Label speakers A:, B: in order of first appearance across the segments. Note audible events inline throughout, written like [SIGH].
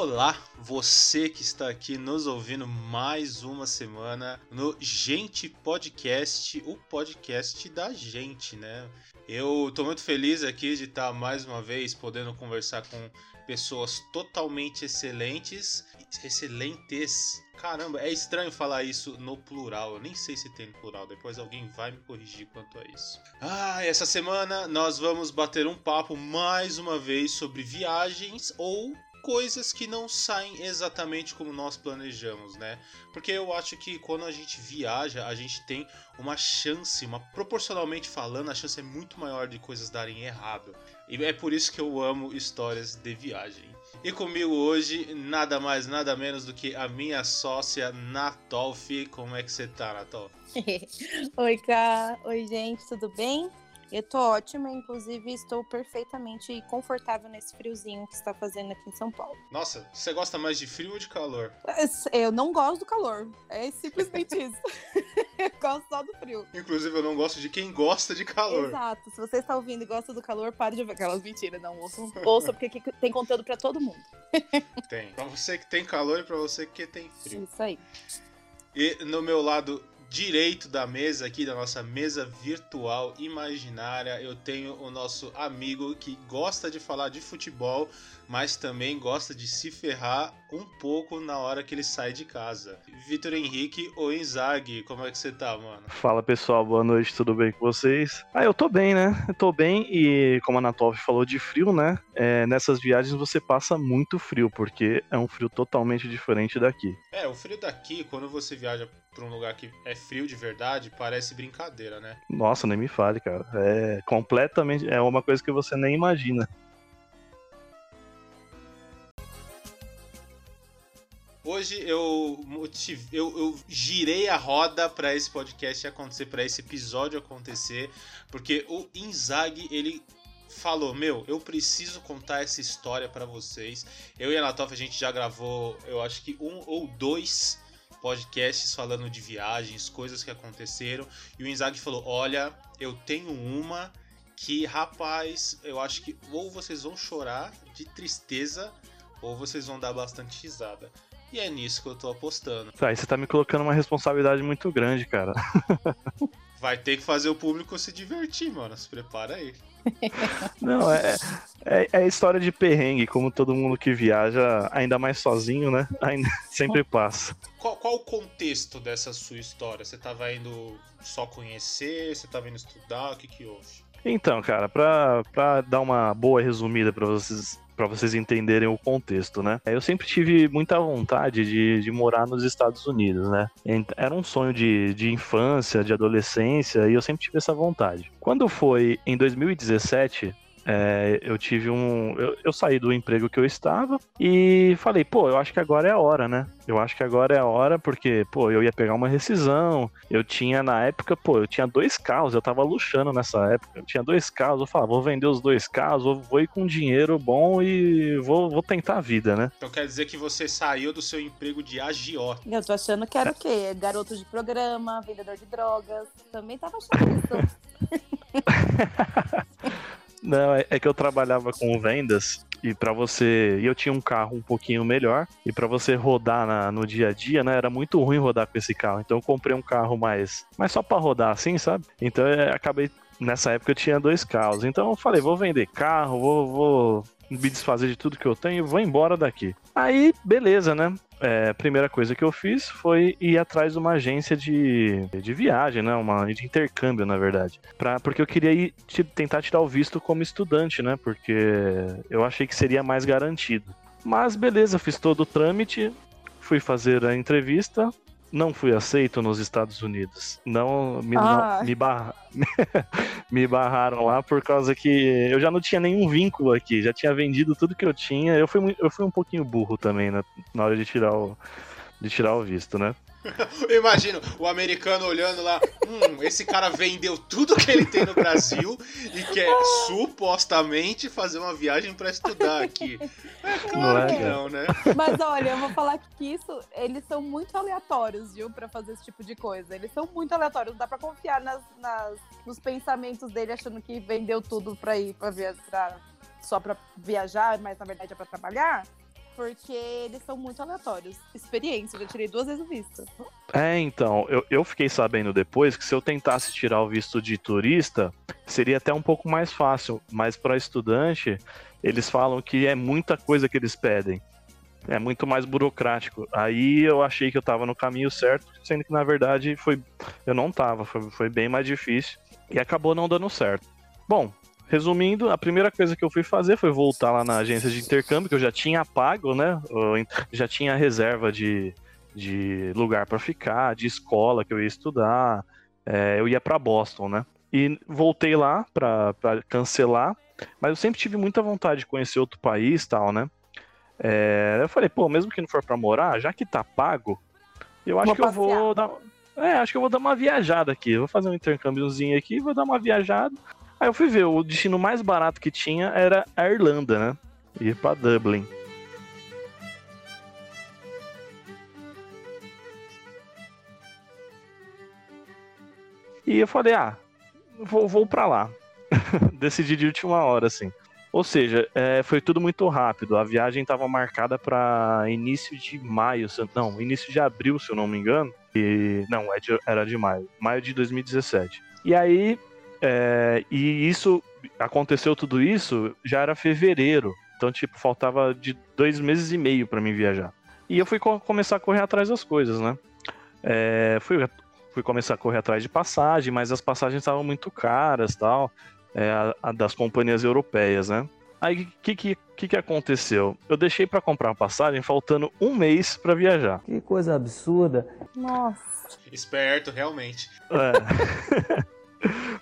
A: Olá, você que está aqui nos ouvindo mais uma semana no Gente Podcast, o podcast da gente, né? Eu tô muito feliz aqui de estar mais uma vez podendo conversar com pessoas totalmente excelentes, excelentes. Caramba, é estranho falar isso no plural. Eu nem sei se tem no plural. Depois alguém vai me corrigir quanto a isso. Ah, essa semana nós vamos bater um papo mais uma vez sobre viagens ou coisas que não saem exatamente como nós planejamos, né? Porque eu acho que quando a gente viaja, a gente tem uma chance, uma proporcionalmente falando, a chance é muito maior de coisas darem errado. E é por isso que eu amo histórias de viagem. E comigo hoje, nada mais, nada menos do que a minha sócia Natolf. Como é que você tá, Natolf? [LAUGHS]
B: Oi, Cá. Oi, gente, tudo bem? Eu tô ótima, inclusive estou perfeitamente confortável nesse friozinho que está fazendo aqui em São Paulo.
A: Nossa, você gosta mais de frio ou de calor?
B: Eu não gosto do calor. É simplesmente [LAUGHS] isso. eu gosto só do frio.
A: Inclusive, eu não gosto de quem gosta de calor.
B: Exato. Se você está ouvindo e gosta do calor, pare de ver aquelas mentiras. Não ouçam, [LAUGHS] ouça, porque aqui tem conteúdo para todo mundo.
A: tem. Pra você que tem calor e pra você que tem frio.
B: Isso aí.
A: E no meu lado direito da mesa aqui, da nossa mesa virtual imaginária, eu tenho o nosso amigo que gosta de falar de futebol, mas também gosta de se ferrar um pouco na hora que ele sai de casa. Vitor Henrique ou Inzaghi, como é que você tá, mano?
C: Fala pessoal, boa noite, tudo bem com vocês? Ah, eu tô bem, né? Eu tô bem e como a Natov falou de frio, né? É, nessas viagens você passa muito frio, porque é um frio totalmente diferente daqui.
A: É, o frio daqui, quando você viaja pra um lugar que é frio de verdade, parece brincadeira, né?
C: Nossa, nem me fale, cara. É completamente. É uma coisa que você nem imagina.
A: Hoje eu, motive, eu, eu girei a roda para esse podcast acontecer, para esse episódio acontecer, porque o Inzaghi, ele falou: Meu, eu preciso contar essa história para vocês. Eu e a Natoff, a gente já gravou, eu acho que um ou dois podcasts falando de viagens, coisas que aconteceram. E o Inzaghi falou: Olha, eu tenho uma que, rapaz, eu acho que ou vocês vão chorar de tristeza ou vocês vão dar bastante risada. E é nisso que eu tô apostando.
C: Tá, e você tá me colocando uma responsabilidade muito grande, cara. [LAUGHS]
A: Vai ter que fazer o público se divertir, mano. Se prepara aí. [LAUGHS]
C: Não, é, é, é, história de perrengue, como todo mundo que viaja, ainda mais sozinho, né? Ainda, [LAUGHS] sempre passa.
A: Qual, qual o contexto dessa sua história? Você tava indo só conhecer? Você tava indo estudar? O que que houve?
C: Então, cara, pra, pra dar uma boa resumida para vocês para vocês entenderem o contexto, né? Eu sempre tive muita vontade de, de morar nos Estados Unidos, né? Era um sonho de, de infância, de adolescência, e eu sempre tive essa vontade. Quando foi em 2017, é, eu tive um. Eu, eu, saí do emprego que eu estava e falei, pô, eu acho que agora é a hora, né? Eu acho que agora é a hora, porque, pô, eu ia pegar uma rescisão. Eu tinha, na época, pô, eu tinha dois carros, eu tava luxando nessa época. Eu tinha dois carros, eu falava, vou vender os dois carros, vou, vou ir com dinheiro bom e vou, vou tentar a vida, né?
A: Então quer dizer que você saiu do seu emprego de agiota.
B: Eu tô achando que era o quê? [LAUGHS] Garoto de programa, vendedor de drogas. Também tava achando isso. [LAUGHS]
C: Não, é, é que eu trabalhava com vendas e para você. E eu tinha um carro um pouquinho melhor. E para você rodar na, no dia a dia, né? Era muito ruim rodar com esse carro. Então eu comprei um carro mais. Mas só para rodar assim, sabe? Então eu acabei. Nessa época eu tinha dois carros. Então eu falei, vou vender carro, vou, vou me desfazer de tudo que eu tenho vou embora daqui. Aí, beleza, né? É, primeira coisa que eu fiz foi ir atrás de uma agência de, de viagem, né? Uma de intercâmbio, na verdade. Pra, porque eu queria ir tentar tirar o visto como estudante, né? Porque eu achei que seria mais garantido. Mas beleza, fiz todo o trâmite, fui fazer a entrevista, não fui aceito nos Estados Unidos. Não me, ah. não, me, barra, [LAUGHS] me barraram lá por causa que eu já não tinha nenhum vínculo aqui, já tinha vendido tudo que eu tinha. Eu fui, eu fui um pouquinho burro também né, na hora de tirar o, de tirar o visto, né?
A: Eu [LAUGHS] imagino o americano olhando lá, hum, esse cara vendeu tudo que ele tem no Brasil e quer supostamente fazer uma viagem para estudar aqui. É claro que não, né?
B: Mas olha, eu vou falar que isso, eles são muito aleatórios, viu, para fazer esse tipo de coisa. Eles são muito aleatórios, não dá para confiar nas, nas, nos pensamentos dele achando que vendeu tudo para ir para viajar, só para viajar, mas na verdade é para trabalhar. Porque eles são muito aleatórios. Experiência, eu já tirei duas vezes o visto.
C: É, então, eu, eu fiquei sabendo depois que se eu tentasse tirar o visto de turista, seria até um pouco mais fácil, mas para estudante, eles falam que é muita coisa que eles pedem. É muito mais burocrático. Aí eu achei que eu tava no caminho certo, sendo que na verdade foi eu não tava, foi, foi bem mais difícil e acabou não dando certo. Bom, resumindo, a primeira coisa que eu fui fazer foi voltar lá na agência de intercâmbio, que eu já tinha pago, né? Eu já tinha reserva de, de lugar para ficar, de escola que eu ia estudar. É, eu ia para Boston, né? E voltei lá para cancelar, mas eu sempre tive muita vontade de conhecer outro país tal, né? É, eu falei, pô, mesmo que não for para morar, já que tá pago, eu acho vou que eu vou dar. É, acho que eu vou dar uma viajada aqui. Vou fazer um intercâmbiozinho aqui, vou dar uma viajada. Aí eu fui ver, o destino mais barato que tinha era a Irlanda, né? Ir pra Dublin. E eu falei, ah, vou, vou pra lá. [LAUGHS] Decidi de última hora, assim. Ou seja, é, foi tudo muito rápido. A viagem estava marcada para início de maio, não, início de abril, se eu não me engano. E não, é era de maio, maio de 2017. E aí é, e isso aconteceu tudo isso já era fevereiro. Então, tipo, faltava de dois meses e meio para mim viajar. E eu fui co começar a correr atrás das coisas, né? É, fui, fui começar a correr atrás de passagem, mas as passagens estavam muito caras tal, é, a, a das companhias europeias, né? Aí o que, que, que, que aconteceu? Eu deixei para comprar a passagem faltando um mês para viajar.
D: Que coisa absurda.
B: Nossa.
A: Esperto, realmente.
C: É. [LAUGHS]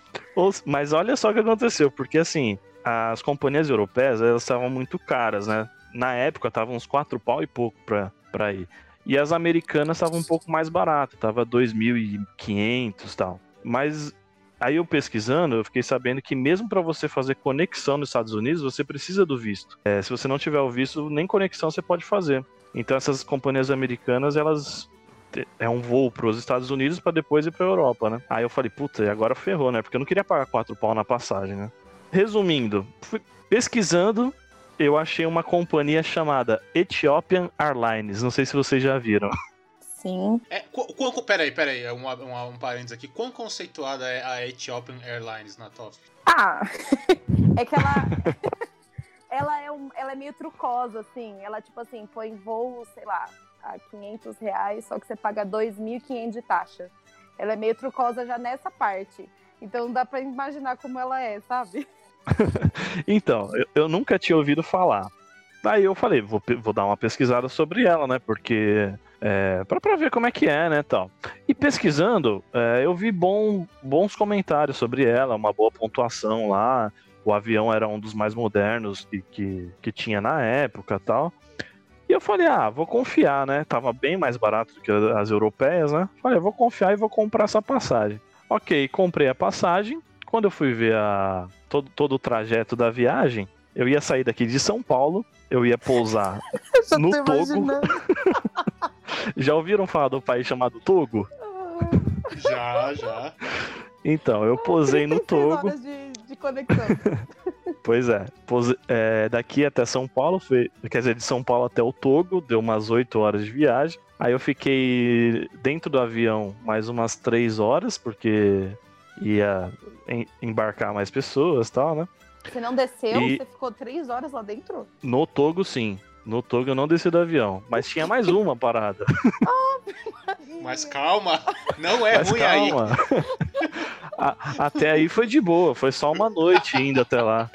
C: Mas olha só o que aconteceu, porque assim, as companhias europeias, elas estavam muito caras, né? Na época, estavam uns quatro pau e pouco pra, pra ir. E as americanas estavam um pouco mais baratas, tava 2.500 e tal. Mas aí eu pesquisando, eu fiquei sabendo que mesmo para você fazer conexão nos Estados Unidos, você precisa do visto. É, se você não tiver o visto, nem conexão você pode fazer. Então essas companhias americanas, elas é um voo para os Estados Unidos para depois ir para Europa, né? Aí eu falei, puta, e agora ferrou, né? Porque eu não queria pagar quatro pau na passagem, né? Resumindo, fui pesquisando, eu achei uma companhia chamada Ethiopian Airlines. Não sei se vocês já viram. [LAUGHS]
B: Sim.
A: É, qu peraí, peraí, é um, um, um parênteses aqui. Quão conceituada é a Ethiopian Airlines na TOF?
B: Ah, [LAUGHS] é que ela. [LAUGHS] ela, é um, ela é meio trucosa, assim. Ela, tipo assim, põe voo, sei lá, a 500 reais, só que você paga 2.500 de taxa. Ela é meio trucosa já nessa parte. Então dá para imaginar como ela é, sabe? [LAUGHS]
C: então, eu, eu, nunca tinha ouvido falar. Daí eu falei, vou, vou dar uma pesquisada sobre ela, né? Porque. É, pra, ver como é que é, né? Tal. E pesquisando, é, eu vi bom, bons comentários sobre ela, uma boa pontuação lá. O avião era um dos mais modernos que, que, que tinha na época tal. E eu falei, ah, vou confiar, né? Tava bem mais barato do que as europeias, né? Falei, vou confiar e vou comprar essa passagem. Ok, comprei a passagem. Quando eu fui ver a, todo, todo o trajeto da viagem, eu ia sair daqui de São Paulo, eu ia pousar [LAUGHS] no Togo. [LAUGHS] já ouviram falar do país chamado Togo?
A: Já, já.
C: Então, eu posei no Togo.
B: De, de conexão. [LAUGHS]
C: Pois é. é. Daqui até São Paulo, foi, quer dizer, de São Paulo até o Togo, deu umas 8 horas de viagem. Aí eu fiquei dentro do avião mais umas 3 horas, porque ia embarcar mais pessoas e tal, né?
B: Você não desceu? E... Você ficou 3 horas lá dentro?
C: No Togo, sim. No Togo eu não desci do avião, mas tinha mais uma parada. [LAUGHS] [LAUGHS]
A: mas calma, não é mas ruim calma. [LAUGHS]
C: aí. até aí foi de boa, foi só uma noite indo até lá.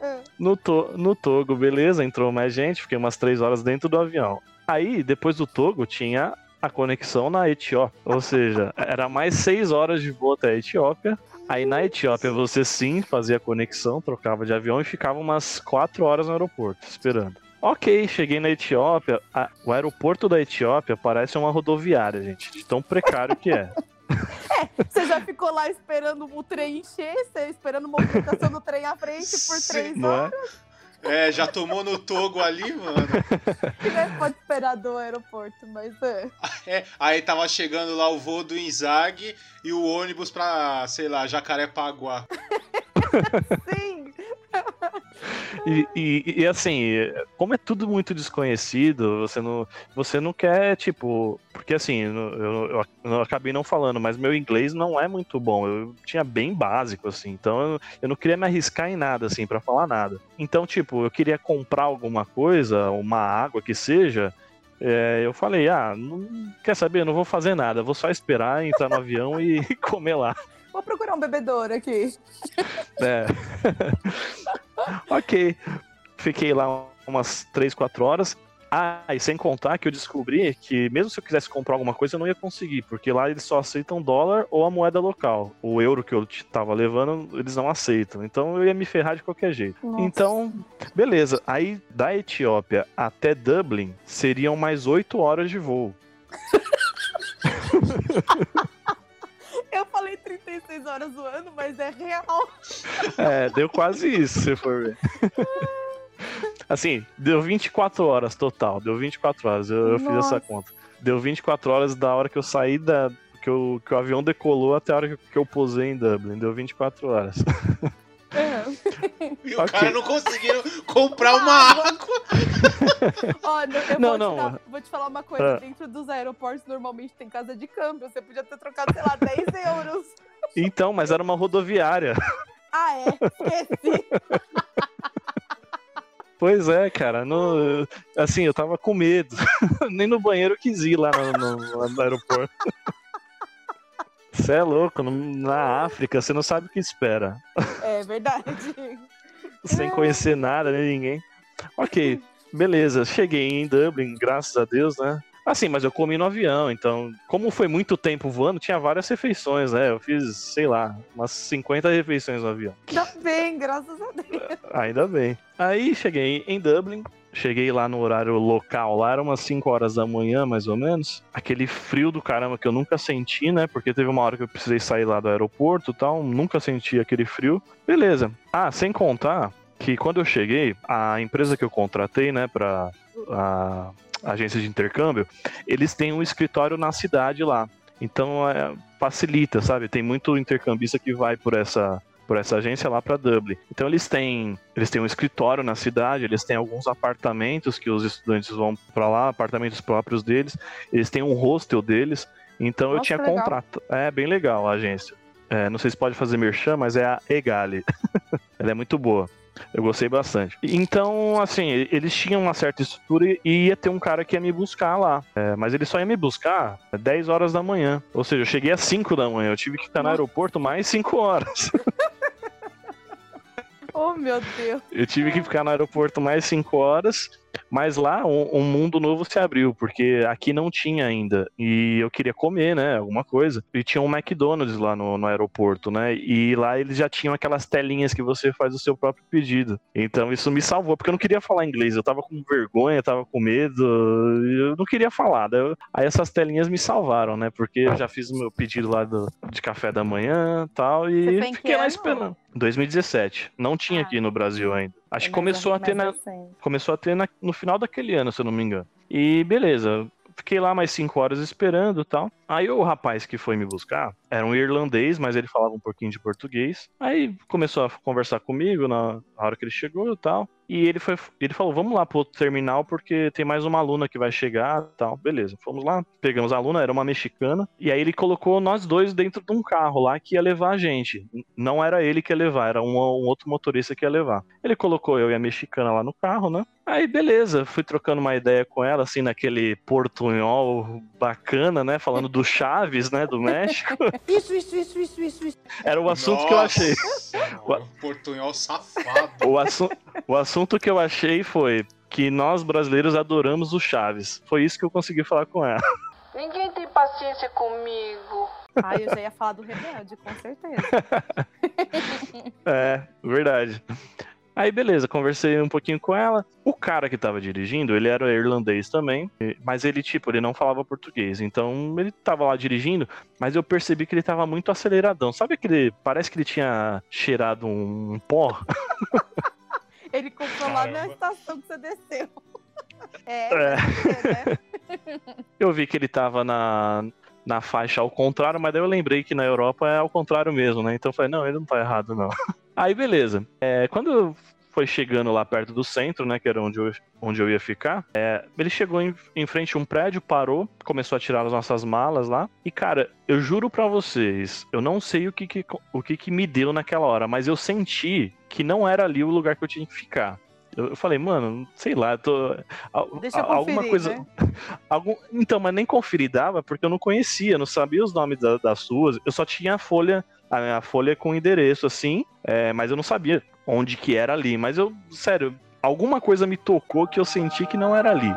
B: É.
C: No, to no Togo, beleza, entrou mais gente, fiquei umas três horas dentro do avião. Aí, depois do Togo, tinha a conexão na Etiópia. Ou seja, [LAUGHS] era mais seis horas de voo até a Etiópia. Aí na Etiópia você sim fazia conexão, trocava de avião e ficava umas quatro horas no aeroporto, esperando. Ok, cheguei na Etiópia. A, o aeroporto da Etiópia parece uma rodoviária, gente, de tão precário que é. [LAUGHS] [LAUGHS]
B: É, você já ficou lá esperando o trem encher, você esperando a movimentação do trem à frente por três Sim, é? horas.
A: É? é? já tomou no togo ali, mano.
B: Que nem pode esperar do aeroporto, mas é.
A: é. Aí tava chegando lá o voo do Inzag e o ônibus pra, sei lá, Jacarepaguá. [LAUGHS]
B: Sim!
C: E, e, e, assim, como é tudo muito desconhecido, você não, você não quer, tipo. Porque assim, eu, eu, eu acabei não falando, mas meu inglês não é muito bom. Eu tinha bem básico, assim. Então eu, eu não queria me arriscar em nada, assim, para falar nada. Então, tipo, eu queria comprar alguma coisa, uma água que seja. É, eu falei, ah, não, quer saber? Eu não vou fazer nada, vou só esperar, entrar no avião e [LAUGHS] comer lá.
B: Vou procurar um bebedouro aqui.
C: É. [LAUGHS] [LAUGHS] ok. Fiquei lá umas 3, 4 horas. Ah, e sem contar que eu descobri que mesmo se eu quisesse comprar alguma coisa, eu não ia conseguir, porque lá eles só aceitam dólar ou a moeda local. O euro que eu tava levando, eles não aceitam. Então eu ia me ferrar de qualquer jeito. Nossa. Então, beleza. Aí da Etiópia até Dublin seriam mais 8 horas de voo. [LAUGHS]
B: Eu falei 36 horas do ano, mas é real. [LAUGHS]
C: É, deu quase isso, se for ver. [LAUGHS] Assim, deu 24 horas total. Deu 24 horas, eu, eu fiz essa conta. Deu 24 horas da hora que eu saí da. Que, eu, que o avião decolou até a hora que, que eu posei em Dublin. Deu 24 horas.
B: É. [LAUGHS]
A: E o okay. cara não conseguiu comprar uma água.
B: Olha, eu não, vou, não. Te dar, vou te falar uma coisa. Ah. Dentro dos aeroportos normalmente tem casa de câmbio. Você podia ter trocado, sei lá, 10 [LAUGHS] euros.
C: Então, mas era uma rodoviária.
B: Ah, é? Esqueci.
C: Pois é, cara. No, assim, eu tava com medo. [LAUGHS] Nem no banheiro eu quis ir lá no, no, no aeroporto. Você é louco, na África você não sabe o que espera.
B: É verdade.
C: Sem conhecer nada, nem ninguém. Ok, beleza. Cheguei em Dublin, graças a Deus, né? Assim, mas eu comi no avião, então, como foi muito tempo voando, tinha várias refeições, né? Eu fiz, sei lá, umas 50 refeições no avião.
B: Ainda bem, graças a Deus. [LAUGHS]
C: Ainda bem. Aí cheguei em Dublin, Cheguei lá no horário local, lá era umas 5 horas da manhã, mais ou menos. Aquele frio do caramba que eu nunca senti, né? Porque teve uma hora que eu precisei sair lá do aeroporto e tal, nunca senti aquele frio. Beleza. Ah, sem contar que quando eu cheguei, a empresa que eu contratei, né, pra a agência de intercâmbio, eles têm um escritório na cidade lá. Então é, facilita, sabe? Tem muito intercambista que vai por essa por essa agência lá para Dublin. Então eles têm, eles têm um escritório na cidade, eles têm alguns apartamentos que os estudantes vão para lá, apartamentos próprios deles. Eles têm um hostel deles. Então Nossa, eu tinha contrato. É bem legal a agência. É, não sei se pode fazer merchan, mas é a Egale. [LAUGHS] Ela é muito boa. Eu gostei bastante. Então, assim, eles tinham uma certa estrutura e ia ter um cara que ia me buscar lá. É, mas ele só ia me buscar 10 horas da manhã. Ou seja, eu cheguei às 5 da manhã. Eu tive que ficar no aeroporto mais 5 horas. [LAUGHS]
B: Oh, meu Deus.
C: Eu tive que ficar no aeroporto mais 5 horas. Mas lá um, um, mundo novo se abriu, porque aqui não tinha ainda. E eu queria comer, né? Alguma coisa. E tinha um McDonald's lá no, no aeroporto, né? E lá eles já tinham aquelas telinhas que você faz o seu próprio pedido. Então isso me salvou, porque eu não queria falar inglês. Eu tava com vergonha, tava com medo. Eu não queria falar. Aí essas telinhas me salvaram, né? Porque eu já fiz o meu pedido lá do, de café da manhã tal, e fiquei lá esperando. 2017. Não tinha ah. aqui no Brasil ainda. Acho que começou a ter na, começou a ter na, no final daquele ano, se eu não me engano. E beleza, fiquei lá mais cinco horas esperando e tal. Aí o rapaz que foi me buscar era um irlandês, mas ele falava um pouquinho de português. Aí começou a conversar comigo na hora que ele chegou e tal. E ele foi, ele falou: "Vamos lá pro outro terminal porque tem mais uma aluna que vai chegar", tal. Beleza. Fomos lá, pegamos a aluna, era uma mexicana, e aí ele colocou nós dois dentro de um carro lá que ia levar a gente. Não era ele que ia levar, era um, um outro motorista que ia levar. Ele colocou eu e a mexicana lá no carro, né? Aí beleza, fui trocando uma ideia com ela assim naquele portunhol bacana, né, falando do Chaves, né, do México. [LAUGHS]
B: Isso, isso, isso, isso, isso, isso.
C: Era o assunto Nossa, que eu achei.
A: portunhol safado.
C: O, assu o assunto que eu achei foi que nós brasileiros adoramos o Chaves. Foi isso que eu consegui falar com ela.
B: Ninguém tem paciência comigo. Ah, eu já ia falar do rebelde, com certeza. [LAUGHS]
C: é, verdade. Aí beleza, conversei um pouquinho com ela. O cara que tava dirigindo, ele era irlandês também, mas ele tipo, ele não falava português. Então ele tava lá dirigindo, mas eu percebi que ele tava muito aceleradão. Sabe aquele, parece que ele tinha cheirado um pó? [LAUGHS]
B: ele comprou lá na estação que você desceu. [LAUGHS] É, é. né?
C: Eu vi que ele tava na, na faixa ao contrário, mas daí eu lembrei que na Europa é ao contrário mesmo, né? Então eu falei, não, ele não tá errado, não. [LAUGHS] Aí beleza. É, quando foi chegando lá perto do centro, né? Que era onde eu, onde eu ia ficar. É, ele chegou em, em frente a um prédio, parou, começou a tirar as nossas malas lá. E, cara, eu juro para vocês, eu não sei o que, que o que, que me deu naquela hora, mas eu senti que não era ali o lugar que eu tinha que ficar. Eu falei, mano, sei lá, tô.
B: Deixa eu conferir, alguma coisa. Né? [LAUGHS]
C: Algum... Então, mas nem conferir dava, porque eu não conhecia, não sabia os nomes da, das ruas. Eu só tinha a folha, a, a folha com endereço, assim, é, mas eu não sabia onde que era ali. Mas eu, sério, alguma coisa me tocou que eu senti que não era ali.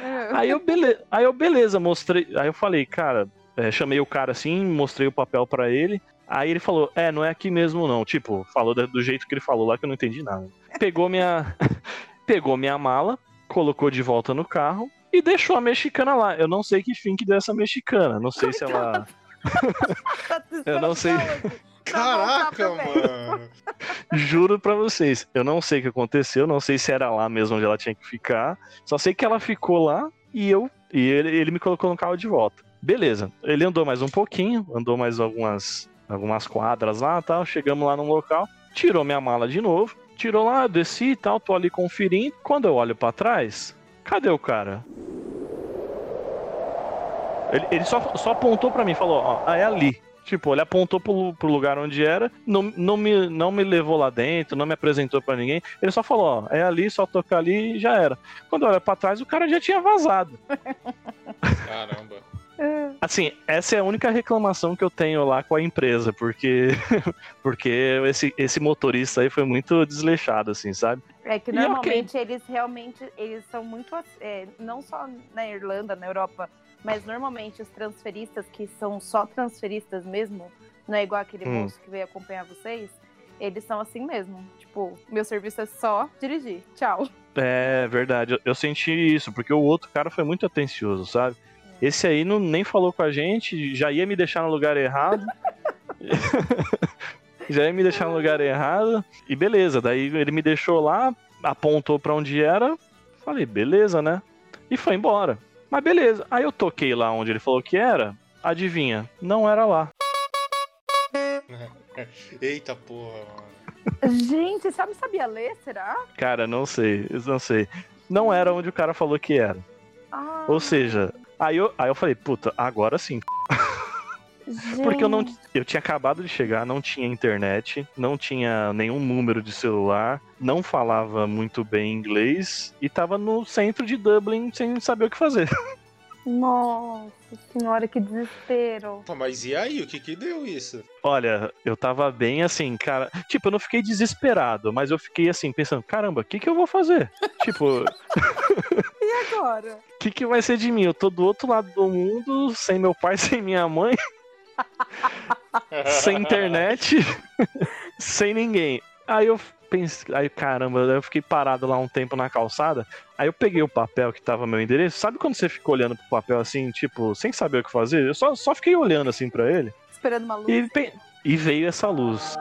C: É. Aí eu, beleza, aí eu, beleza, mostrei. Aí eu falei, cara, é, chamei o cara assim, mostrei o papel para ele. Aí ele falou, é, não é aqui mesmo não. Tipo, falou do jeito que ele falou lá que eu não entendi nada. Pegou minha, [LAUGHS] pegou minha mala, colocou de volta no carro e deixou a mexicana lá. Eu não sei que fim que deu essa mexicana. Não sei se ela. [LAUGHS] eu não sei. [LAUGHS]
A: Caraca, mano!
C: Juro pra vocês, eu não sei o que aconteceu, não sei se era lá mesmo onde ela tinha que ficar. Só sei que ela ficou lá e eu e ele, ele me colocou no carro de volta. Beleza, ele andou mais um pouquinho, andou mais algumas algumas quadras lá tal. Chegamos lá no local, tirou minha mala de novo, tirou lá, desci e tal, tô ali conferindo. Quando eu olho para trás, cadê o cara? Ele, ele só, só apontou para mim, falou, ó, ah, é ali. Tipo, ele apontou pro, pro lugar onde era, não, não, me, não me levou lá dentro, não me apresentou para ninguém. Ele só falou, ó, é ali, só tocar ali e já era. Quando eu olho pra trás, o cara já tinha vazado. [LAUGHS]
A: Caramba.
C: É. Assim, essa é a única reclamação que eu tenho lá com a empresa, porque [LAUGHS] porque esse, esse motorista aí foi muito desleixado, assim, sabe?
B: É que normalmente okay. eles realmente eles são muito é, não só na Irlanda, na Europa, mas normalmente os transferistas que são só transferistas mesmo, não é igual aquele hum. moço que veio acompanhar vocês, eles são assim mesmo. Tipo, meu serviço é só dirigir. Tchau.
C: É verdade, eu, eu senti isso, porque o outro cara foi muito atencioso, sabe? Esse aí não, nem falou com a gente, já ia me deixar no lugar errado. [LAUGHS] já ia me deixar no lugar errado. E beleza, daí ele me deixou lá, apontou para onde era. Falei, beleza, né? E foi embora. Mas beleza. Aí eu toquei lá onde ele falou que era. Adivinha? Não era lá. [LAUGHS]
A: Eita porra,
B: mano. Gente, sabe sabia ler, será?
C: Cara, não sei, não sei. Não era onde o cara falou que era. Ah. Ou seja, Aí eu, aí eu falei, puta, agora sim. [LAUGHS] Porque eu não eu tinha acabado de chegar, não tinha internet, não tinha nenhum número de celular, não falava muito bem inglês e tava no centro de Dublin sem saber o que fazer. [LAUGHS]
B: Nossa senhora, que desespero.
A: Pô, mas e aí, o que que deu isso?
C: Olha, eu tava bem assim, cara. Tipo, eu não fiquei desesperado, mas eu fiquei assim, pensando, caramba, o que que eu vou fazer? [LAUGHS] tipo. [LAUGHS]
B: e agora?
C: O [LAUGHS] que que vai ser de mim? Eu tô do outro lado do mundo, sem meu pai, sem minha mãe. sem internet, sem ninguém. Aí eu pensei, aí caramba, eu fiquei parado lá um tempo na calçada. Aí eu peguei o papel que tava meu endereço. Sabe quando você fica olhando pro papel assim, tipo, sem saber o que fazer? Eu só, só fiquei olhando assim para ele.
B: Esperando uma luz.
C: E, e veio essa luz.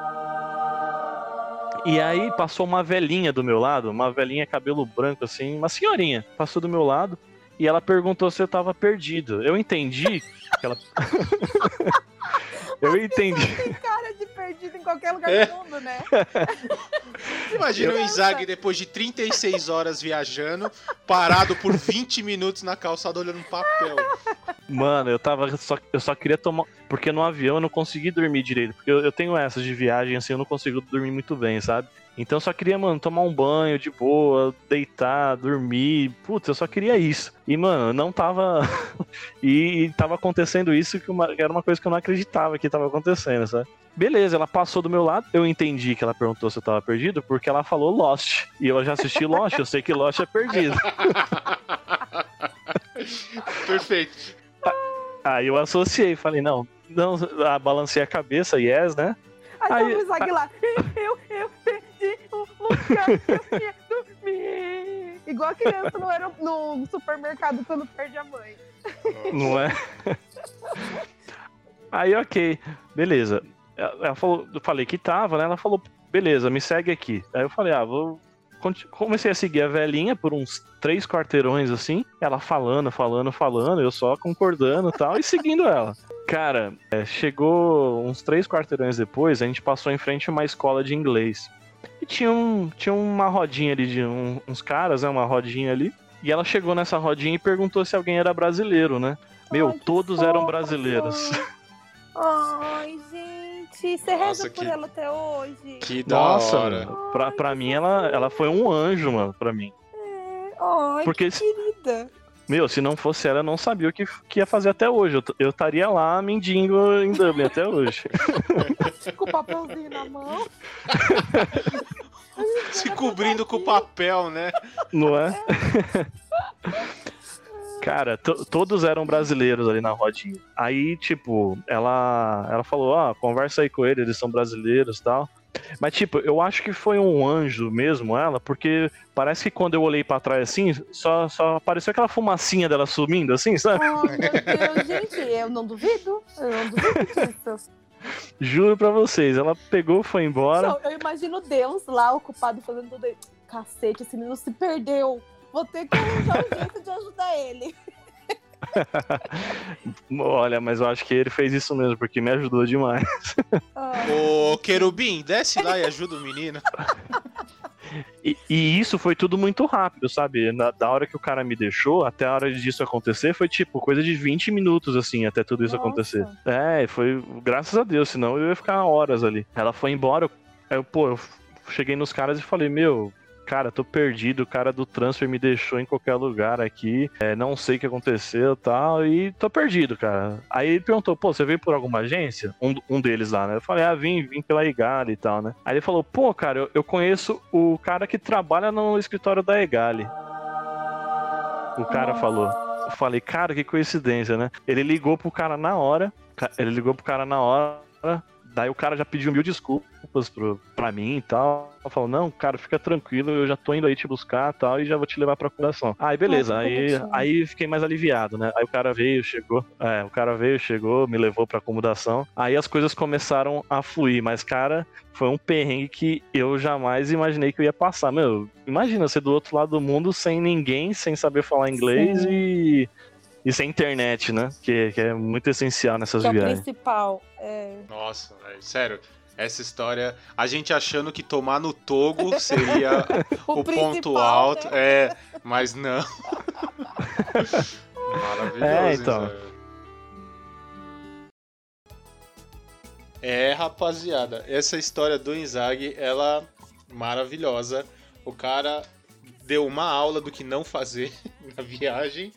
C: E aí passou uma velhinha do meu lado, uma velhinha cabelo branco assim, uma senhorinha, passou do meu lado e ela perguntou se eu tava perdido. Eu entendi que ela [LAUGHS] Eu entendi.
B: Cara perdido em qualquer lugar é. do mundo, né? [LAUGHS]
A: Imagina o Isaac depois de 36 horas viajando, parado por 20 minutos na calçada olhando um papel.
C: Mano, eu tava. Só, eu só queria tomar. Porque no avião eu não consegui dormir direito. Porque eu, eu tenho essas de viagem, assim, eu não consigo dormir muito bem, sabe? Então eu só queria, mano, tomar um banho de boa, deitar, dormir. Putz, eu só queria isso. E, mano, não tava. [LAUGHS] e, tava acontecendo isso que, uma... era uma coisa que eu não acreditava que tava acontecendo, sabe? Beleza, ela passou do meu lado. Eu entendi que ela perguntou se eu tava perdido porque ela falou Lost. E eu já assisti [LAUGHS] Lost, eu sei que Lost é perdido. [LAUGHS]
A: Perfeito.
C: Aí eu associei, falei, não, não, balancei a cabeça, yes, né?
B: Aí, aí o Isaac lá, eu, eu ia dormir. Igual a criança no, no supermercado quando perde a mãe.
C: Não é? Aí, ok, beleza. Ela falou, eu falei que tava, né? Ela falou, beleza, me segue aqui. Aí eu falei, ah, vou. Comecei a seguir a velhinha por uns três quarteirões assim, ela falando, falando, falando, eu só concordando tal, e seguindo ela. Cara, é, chegou uns três quarteirões depois, a gente passou em frente a uma escola de inglês. E tinha, um, tinha uma rodinha ali de um, uns caras, né? Uma rodinha ali. E ela chegou nessa rodinha e perguntou se alguém era brasileiro, né? Meu,
B: Ai,
C: todos
B: fofa,
C: eram brasileiros.
B: Ai, gente, você reza
A: Nossa,
B: por
A: que-
B: ela até hoje.
A: Que da
C: Nossa,
A: hora.
C: mano. Pra, pra mim, ela, ela foi um anjo, mano, pra mim.
B: Ai,
C: Porque
B: que
C: se-
B: querida.
C: Meu, se não fosse ela, eu não sabia o que, que ia fazer até hoje. Eu estaria lá mendigo em Dublin até hoje. [LAUGHS]
B: Com o papelzinho na mão. [LAUGHS]
A: Se cobrindo com papel, né?
C: Não é? Cara, to- todos eram brasileiros ali na rodinha. Aí, tipo, ela, ela falou: ah, conversa aí com eles, eles são brasileiros e tal. Mas, tipo, eu acho que foi um anjo mesmo, ela, porque parece que quando eu olhei pra trás assim, só, só apareceu aquela fumacinha dela sumindo, assim, sabe?
B: Ai, meu Deus, gente, eu não duvido. Eu não duvido disso.
C: Juro pra vocês, ela pegou, foi embora.
B: Eu imagino Deus lá ocupado fazendo tudo. Cacete, esse menino se perdeu. Vou ter que arranjar um jeito de ajudar ele. [LAUGHS]
C: Olha, mas eu acho que ele fez isso mesmo, porque me ajudou demais.
B: Ai,
A: Ô, querubim, desce lá e ajuda o menino.
C: E, e isso foi tudo muito rápido, sabe? Na- da hora que o cara me deixou, até a hora disso acontecer, foi tipo coisa de 20 minutos, assim, até tudo isso
B: Nossa.
C: acontecer. É, foi graças a Deus, senão eu ia ficar horas ali. Ela foi embora, eu, eu, pô, eu cheguei nos caras e falei, meu. Cara, tô perdido, o cara do transfer me deixou em qualquer lugar aqui, é, não sei o que aconteceu e tal, e tô perdido, cara. Aí ele perguntou, pô, você veio por alguma agência? Um, um deles lá, né? Eu falei, ah, vim, vim pela Egale e tal, né? Aí ele falou, pô, cara, eu, eu conheço o cara que trabalha no escritório da Egale. O cara falou. Eu falei, cara, que coincidência, né? Ele ligou pro cara na hora, ele ligou pro cara na hora, daí o cara já pediu mil desculpas pro, pra mim e tal. Falou, não, cara, fica tranquilo, eu já tô indo aí te buscar e tal, e já vou te levar pra curação. Aí, beleza,
B: Ai, que
C: aí, aí fiquei mais aliviado, né? Aí o cara veio, chegou, é, o cara veio, chegou, me levou pra acomodação. Aí as coisas começaram a fluir, mas, cara, foi um perrengue que eu jamais imaginei que eu ia passar. Meu, imagina ser do outro lado do mundo sem ninguém, sem saber falar inglês
B: Sim.
C: e, e sem internet, né? Que, que é muito essencial nessas
B: que é o
C: viagens.
B: principal. É.
A: Nossa, velho, sério. Essa história, a gente achando que tomar no togo seria [LAUGHS] o, ponto
B: principal,
A: alto.
B: né?
A: É, mas não. [LAUGHS] Maravilhoso,
C: É, então.
A: É, rapaziada, essa história do Inzaghi, ela maravilhosa. O cara deu uma aula do que não fazer [LAUGHS] na viagem,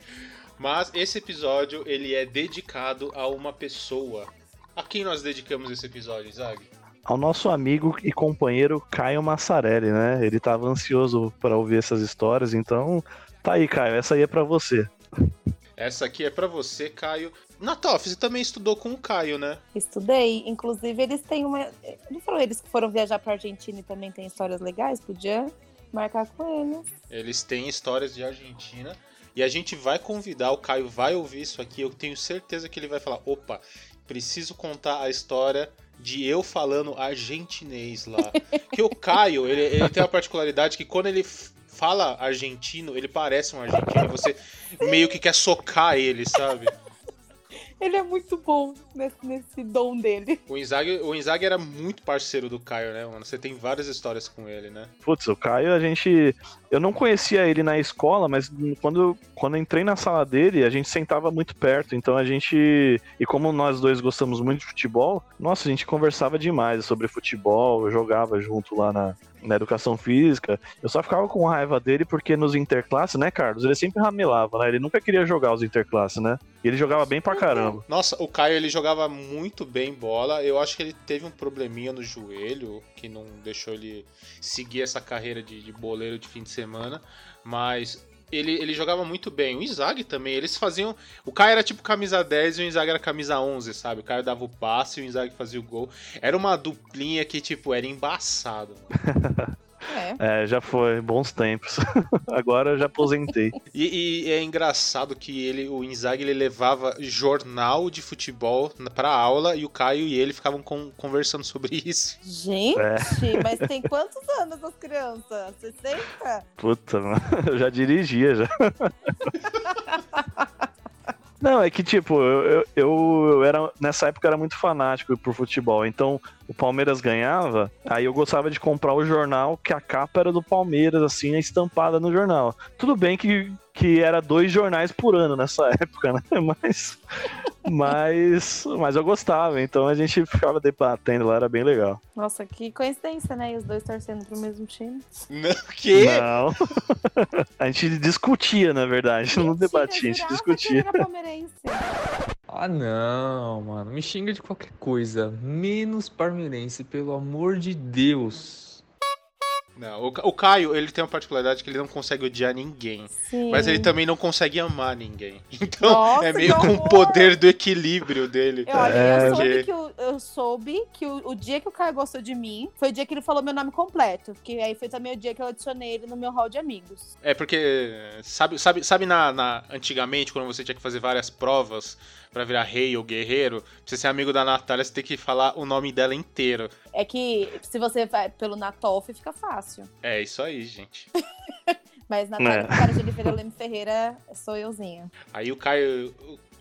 A: mas esse episódio ele é dedicado a uma pessoa. A quem nós dedicamos esse episódio, Inzaghi?
C: Ao nosso amigo e companheiro Caio Massarelli, né? Ele tava ansioso para ouvir essas histórias, então tá aí, Caio, essa aí é pra você.
A: Essa aqui é pra você, Caio. Natoff, você também estudou com o Caio, né?
B: Estudei. Inclusive, eles têm uma. Não falou eles que foram viajar pra Argentina e também tem histórias legais? Podia marcar com eles.
A: Eles têm histórias de Argentina. E a gente vai convidar, o Caio vai ouvir isso aqui. Eu tenho certeza que ele vai falar: opa, preciso contar a história de eu falando argentinês lá. Porque o Caio, ele, ele tem uma particularidade que quando ele fala argentino, ele parece um argentino. Você meio que quer socar ele, sabe?
B: Ele é muito bom nesse, nesse dom dele.
A: O Inzaghi, o Inzaghi era muito parceiro do Caio, né, mano? Você tem várias histórias com ele, né?
C: Putz, o Caio, a gente. Eu não conhecia ele na escola, mas quando, quando eu entrei na sala dele, a gente sentava muito perto. Então a gente. E como nós dois gostamos muito de futebol, nossa, a gente conversava demais sobre futebol, jogava junto lá na, na educação física. Eu só ficava com raiva dele porque nos interclasses, né, Carlos? Ele sempre ramelava, né? Ele nunca queria jogar os interclasses, né? E ele jogava bem pra caramba.
A: Nossa, o Caio ele jogava muito bem bola. Eu acho que ele teve um probleminha no joelho que não deixou ele seguir essa carreira de, de boleiro de fim de semana. Mas ele, ele jogava muito bem. O Inzaghi também, eles faziam. O Caio era tipo camisa 10 e o Inzaghi era camisa 11, sabe? O Caio dava o passe e o Inzaghi fazia o gol. Era uma duplinha que, tipo, era embaçado. [LAUGHS]
B: É.
C: É, já foi, bons tempos. [LAUGHS] Agora eu já aposentei.
A: E, e é engraçado que ele, o Inzaghi ele levava jornal de futebol pra aula e o Caio e ele ficavam con- conversando sobre [LAUGHS] isso.
B: Gente,
C: É.
B: mas tem quantos anos as crianças? 60?
C: Puta, mano, [LAUGHS] eu já dirigia já. Não, é que tipo, eu, eu, eu era nessa época eu era muito fanático por futebol, então o Palmeiras ganhava, aí eu gostava de comprar o jornal que a capa era do Palmeiras, assim, estampada no jornal. Tudo bem que, que era dois jornais por ano nessa [LAUGHS] época, né? Mas, mas, mas eu gostava, então a gente ficava debatendo lá, era bem legal.
B: Nossa, que coincidência, né? E os dois torcendo pro mesmo time.
A: Não, que?
C: Não. [LAUGHS] a gente discutia, na verdade, não debatia, a gente discutia.
B: que era palmeirense.
D: Ah, não, mano. Me xinga de qualquer coisa. Menos parmeirense, pelo amor de Deus.
A: Não, o, o Caio, ele tem uma particularidade que ele não consegue odiar ninguém.
B: Sim.
A: Mas ele também não consegue amar ninguém. [LAUGHS] Então
B: Nossa,
A: é meio
B: que
A: com o poder do equilíbrio dele.
B: Eu, olha,
C: É,
B: eu, soube que o, eu soube que o, o dia que o Caio gostou de mim foi o dia que ele falou meu nome completo. Porque aí foi também o dia que eu adicionei ele no meu hall de amigos.
A: É porque, sabe, sabe, sabe na, na- antigamente, quando você tinha que fazer várias provas pra virar rei ou guerreiro, pra você ser amigo da Natália, você tem que falar o nome dela inteiro.
B: É que se você vai pelo Natoff, fica fácil.
A: É isso aí, gente. [LAUGHS]
B: Mas Natália
C: É.
B: Cara de Oliveira Leme Ferreira sou euzinha.
A: Aí o Caio.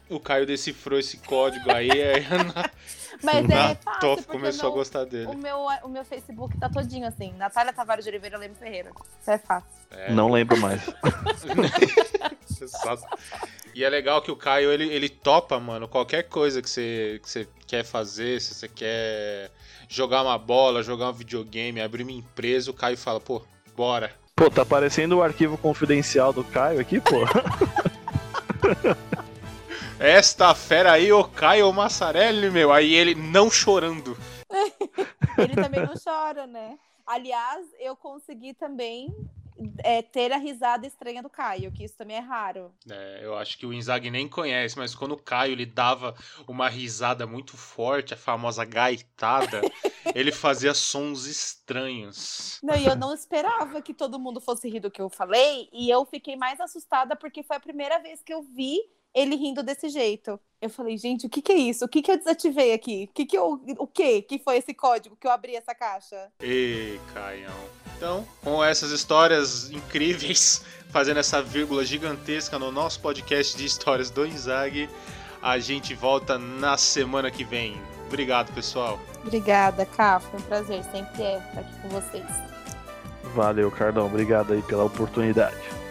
A: O, Caio decifrou esse código aí, aí a Na- [LAUGHS]
B: Mas é fácil,
A: começou a
B: meu-
A: gostar dele.
B: o meu, o meu Facebook tá todinho assim. Natália Tavares de Oliveira Leme Ferreira. Isso é fácil.
A: É,
C: Não lembro mais. [LAUGHS] [LAUGHS]
A: exato. E é legal que o Caio, ele, ele topa, mano, qualquer coisa que você, que você quer fazer, se você quer jogar uma bola, jogar um videogame, abrir uma empresa, o Caio fala, pô, bora.
C: Pô, tá aparecendo o arquivo confidencial do Caio aqui, pô. [LAUGHS]
A: Esta fera aí, o Caio Massarelli, meu. Aí ele não chorando. [LAUGHS]
B: Ele também não chora, né? Aliás, eu consegui também é, ter a risada estranha do Caio, que isso também é raro.
A: É, eu acho que o Inzaghi nem conhece, mas quando o Caio ele dava uma risada muito forte, a famosa gaitada, [LAUGHS] ele fazia sons estranhos.
B: Não, e eu não esperava que todo mundo fosse rir do que eu falei, e eu fiquei mais assustada porque foi a primeira vez que eu vi ele rindo desse jeito. Eu falei, gente, o que que é isso? O que que eu desativei aqui? O que que eu, o que que foi esse código que eu abri essa caixa?
A: Ei, Caião. Então, com essas histórias incríveis, [LAUGHS] fazendo essa vírgula gigantesca no nosso podcast de histórias do Inzaghi, a gente volta na semana que vem. Obrigado, pessoal.
B: Obrigada, Cá, foi um prazer, sempre é estar aqui com vocês.
C: Valeu, Cardão. Obrigado aí pela oportunidade.